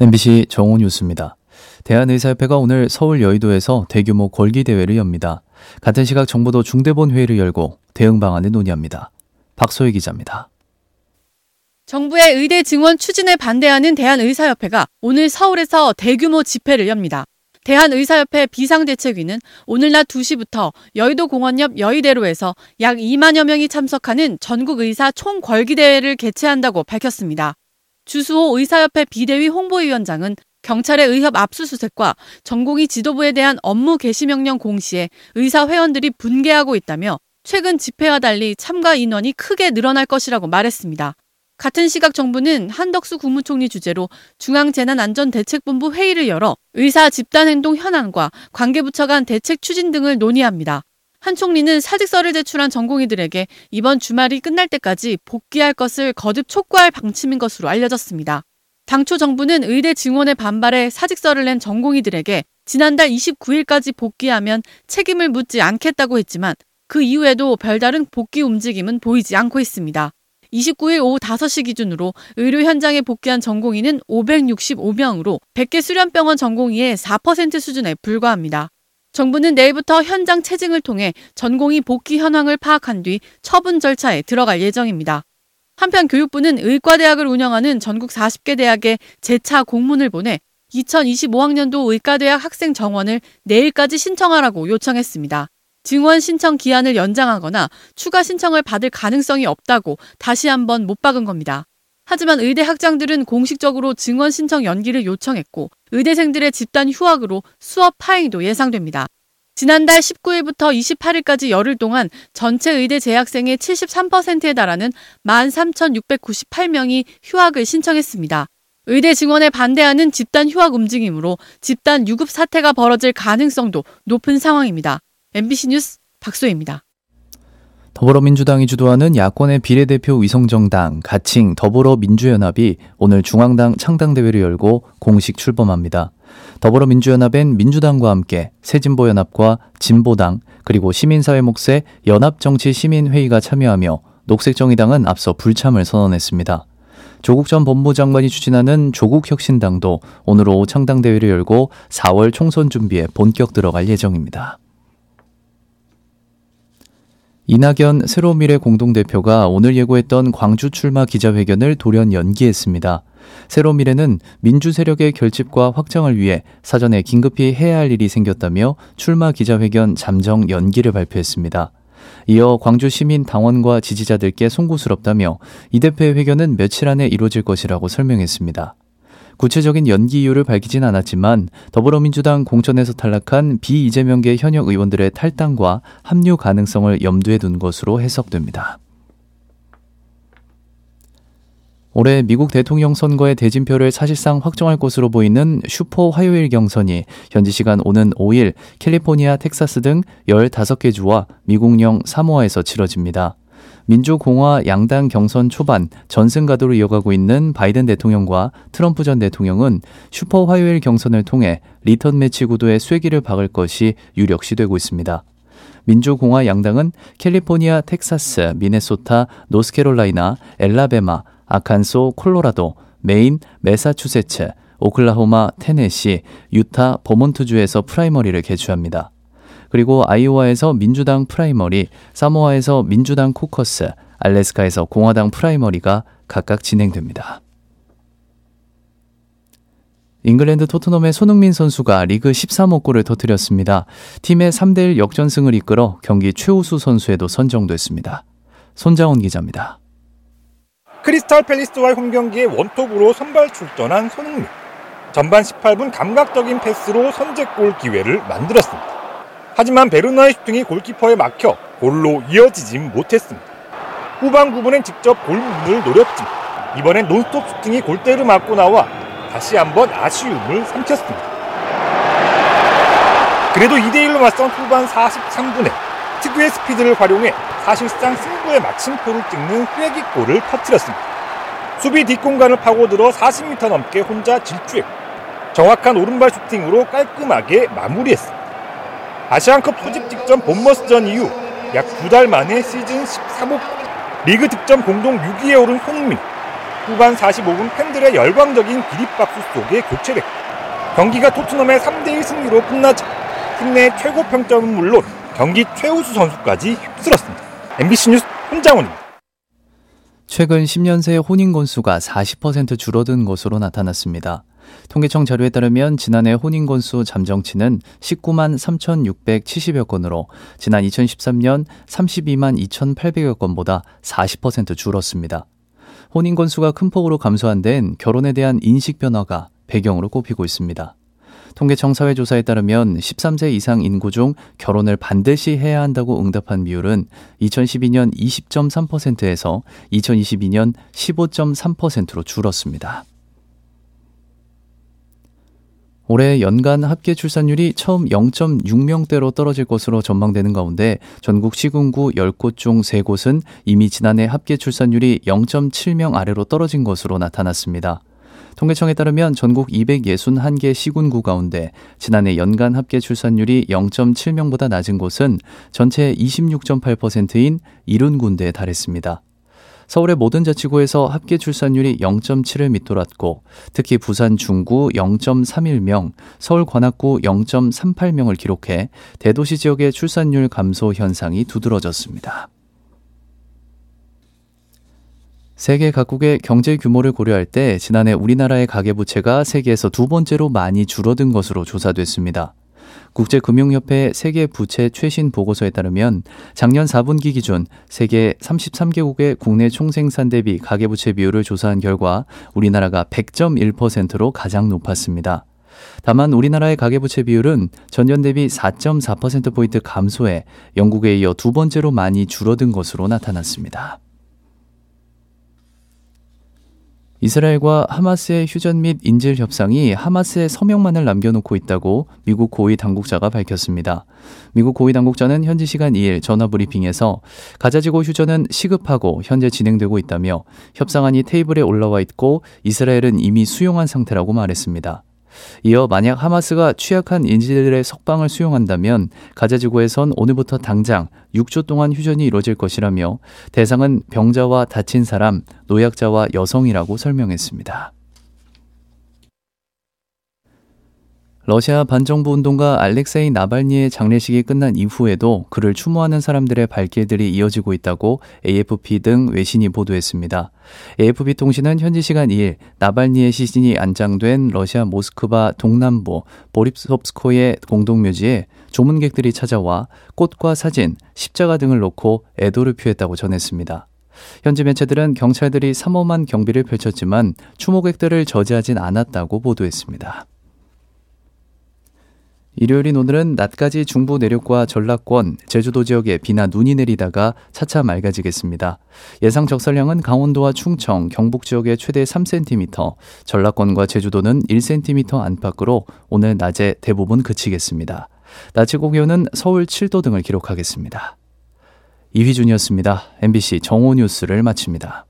MBC 정오 뉴스입니다. 대한의사협회가 오늘 서울 여의도에서 대규모 골기대회를 엽니다. 같은 시각 정부도 중대본 회의를 열고 대응 방안을 논의합니다. 박소희 기자입니다. 정부의 의대 증원 추진에 반대하는 대한의사협회가 오늘 서울에서 대규모 집회를 엽니다. 대한의사협회 비상대책위는 오늘 낮 2시부터 여의도 공원 옆 여의대로에서 약 2만여 명이 참석하는 전국의사 총궐기대회를 개최한다고 밝혔습니다. 주수호 의사협회 비대위 홍보위원장은 경찰의 의협 압수수색과 전공의 지도부에 대한 업무 개시 명령 공시에 의사 회원들이 분개하고 있다며 최근 집회와 달리 참가 인원이 크게 늘어날 것이라고 말했습니다. 같은 시각 정부는 한덕수 국무총리 주재로 중앙재난안전대책본부 회의를 열어 의사 집단행동 현안과 관계부처 간 대책 추진 등을 논의합니다. 한 총리는 사직서를 제출한 전공의들에게 이번 주말이 끝날 때까지 복귀할 것을 거듭 촉구할 방침인 것으로 알려졌습니다. 당초 정부는 의대 증원에 반발해 사직서를 낸 전공의들에게 지난달 29일까지 복귀하면 책임을 묻지 않겠다고 했지만 그 이후에도 별다른 복귀 움직임은 보이지 않고 있습니다. 29일 오후 5시 기준으로 의료 현장에 복귀한 전공의는 565명으로 100개 수련병원 전공의의 4% 수준에 불과합니다. 정부는 내일부터 현장 체증을 통해 전공의 복귀 현황을 파악한 뒤 처분 절차에 들어갈 예정입니다. 한편 교육부는 의과대학을 운영하는 전국 40개 대학에 재차 공문을 보내 2025학년도 의과대학 학생 정원을 내일까지 신청하라고 요청했습니다. 증원 신청 기한을 연장하거나 추가 신청을 받을 가능성이 없다고 다시 한번 못 박은 겁니다. 하지만 의대 학장들은 공식적으로 증원 신청 연기를 요청했고 의대생들의 집단 휴학으로 수업 파행도 예상됩니다. 지난달 19일부터 28일까지 열흘 동안 전체 의대 재학생의 73%에 달하는 13,698명이 휴학을 신청했습니다. 의대 증원에 반대하는 집단 휴학 움직임으로 집단 유급 사태가 벌어질 가능성도 높은 상황입니다. MBC 뉴스 박소희입니다. 더불어민주당이 주도하는 야권의 비례대표 위성정당 가칭 더불어민주연합이 오늘 중앙당 창당대회를 열고 공식 출범합니다. 더불어민주연합엔 민주당과 함께 새진보연합과 진보당 그리고 시민사회 몫의 연합정치시민회의가 참여하며 녹색정의당은 앞서 불참을 선언했습니다. 조국 전 법무장관이 추진하는 조국혁신당도 오늘 오후 창당대회를 열고 4월 총선 준비에 본격 들어갈 예정입니다. 이낙연 새로미래 공동대표가 오늘 예고했던 광주 출마 기자회견을 돌연 연기했습니다. 새로미래는 민주 세력의 결집과 확장을 위해 사전에 긴급히 해야 할 일이 생겼다며 출마 기자회견 잠정 연기를 발표했습니다. 이어 광주 시민 당원과 지지자들께 송구스럽다며 이 대표의 회견은 며칠 안에 이루어질 것이라고 설명했습니다. 구체적인 연기 이유를 밝히진 않았지만 더불어민주당 공천에서 탈락한 비이재명계 현역 의원들의 탈당과 합류 가능성을 염두에 둔 것으로 해석됩니다. 올해 미국 대통령 선거의 대진표를 사실상 확정할 것으로 보이는 슈퍼 화요일 경선이 현지 시간 오는 5일 캘리포니아, 텍사스 등 15개 주와 미국령 사모아에서 치러집니다. 민주공화 양당 경선 초반 전승 가도를 이어가고 있는 바이든 대통령과 트럼프 전 대통령은 슈퍼 화요일 경선을 통해 리턴 매치 구도의 쐐기를 박을 것이 유력시되고 있습니다. 민주공화 양당은 캘리포니아, 텍사스, 미네소타, 노스캐롤라이나, 앨라배마, 아칸소, 콜로라도, 메인, 매사추세츠, 오클라호마, 테네시, 유타, 버몬트주에서 프라이머리를 개최합니다. 그리고 아이오와에서 민주당 프라이머리, 사모아에서 민주당 코커스, 알래스카에서 공화당 프라이머리가 각각 진행됩니다. 잉글랜드 토트넘의 손흥민 선수가 리그 13호 골을 터뜨렸습니다. 팀의 3대1 역전승을 이끌어 경기 최우수 선수에도 선정됐습니다. 손자원 기자입니다. 크리스탈 팰리스와의 홈경기에 원톱으로 선발 출전한 손흥민. 전반 18분 감각적인 패스로 선제골 기회를 만들었습니다. 하지만 베르나의 슈팅이 골키퍼에 막혀 골로 이어지진 못했습니다. 후반 9분엔 직접 골문을 노렸지만 이번엔 논스톱 슈팅이 골대를 맞고 나와 다시 한번 아쉬움을 삼켰습니다. 그래도 2대1로 맞선 후반 43분에 특유의 스피드를 활용해 사실상 승부의 마침표를 찍는 쐐기골을 터뜨렸습니다. 수비 뒷공간을 파고들어 40m 넘게 혼자 질주했고 정확한 오른발 슈팅으로 깔끔하게 마무리했습니다. 아시안컵 소집 직전 본머스전 이후 약 두 달 만에 시즌 14호 리그 득점 공동 6위에 오른 손흥민 후반 45분 팬들의 열광적인 기립박수 속에 교체됐고 경기가 토트넘의 3대1 승리로 끝나자 팀 내 최고 평점은 물론 경기 최우수 선수까지 휩쓸었습니다. MBC 뉴스 혼장원입니다. 최근 10년 새 혼인 건수가 40% 줄어든 것으로 나타났습니다. 통계청 자료에 따르면 지난해 혼인 건수 잠정치는 19만 3,670여 건으로 지난 2013년 32만 2,800여 건보다 40% 줄었습니다. 혼인 건수가 큰 폭으로 감소한 데엔 결혼에 대한 인식 변화가 배경으로 꼽히고 있습니다. 통계청 사회조사에 따르면 13세 이상 인구 중 결혼을 반드시 해야 한다고 응답한 비율은 2012년 20.3%에서 2022년 15.3%로 줄었습니다. 올해 연간 합계 출산율이 처음 0.6명대로 떨어질 것으로 전망되는 가운데 전국 시군구 10곳 중 3곳은 이미 지난해 합계 출산율이 0.7명 아래로 떨어진 것으로 나타났습니다. 통계청에 따르면 전국 261개 시군구 가운데 지난해 연간 합계 출산율이 0.7명보다 낮은 곳은 전체 26.8%인 70군데에 달했습니다. 서울의 모든 자치구에서 합계 출산율이 0.7을 밑돌았고 특히 부산 중구 0.31명, 서울 관악구 0.38명을 기록해 대도시 지역의 출산율 감소 현상이 두드러졌습니다. 세계 각국의 경제 규모를 고려할 때 지난해 우리나라의 가계부채가 세계에서 두 번째로 많이 줄어든 것으로 조사됐습니다. 국제금융협회 세계 부채 최신 보고서에 따르면 작년 4분기 기준 세계 33개국의 국내 총생산 대비 가계부채 비율을 조사한 결과 우리나라가 100.1%로 가장 높았습니다. 다만 우리나라의 가계부채 비율은 전년 대비 4.4%포인트 감소해 영국에 이어 두 번째로 많이 줄어든 것으로 나타났습니다. 이스라엘과 하마스의 휴전 및 인질 협상이 하마스의 서명만을 남겨놓고 있다고 미국 고위 당국자가 밝혔습니다. 미국 고위 당국자는 현지 시간 2일 전화 브리핑에서 가자지구 휴전은 시급하고 현재 진행되고 있다며 협상안이 테이블에 올라와 있고 이스라엘은 이미 수용한 상태라고 말했습니다. 이어 만약 하마스가 취약한 인질들의 석방을 수용한다면 가자지구에선 오늘부터 당장 6주 동안 휴전이 이루어질 것이라며 대상은 병자와 다친 사람, 노약자와 여성이라고 설명했습니다. 러시아 반정부 운동가 알렉세이 나발니의 장례식이 끝난 이후에도 그를 추모하는 사람들의 발길들이 이어지고 있다고 AFP 등 외신이 보도했습니다. AFP 통신은 현지 시간 2일 나발니의 시신이 안장된 러시아 모스크바 동남부 보립섭스코의 공동묘지에 조문객들이 찾아와 꽃과 사진, 십자가 등을 놓고 애도를 표했다고 전했습니다. 현지 매체들은 경찰들이 삼엄한 경비를 펼쳤지만 추모객들을 저지하진 않았다고 보도했습니다. 일요일인 오늘은 낮까지 중부 내륙과 전라권, 제주도 지역에 비나 눈이 내리다가 차차 맑아지겠습니다. 예상 적설량은 강원도와 충청, 경북 지역에 최대 3cm, 전라권과 제주도는 1cm 안팎으로 오늘 낮에 대부분 그치겠습니다. 낮 최고 기온은 서울 7도 등을 기록하겠습니다. 이휘준이었습니다. MBC 정오 뉴스를 마칩니다.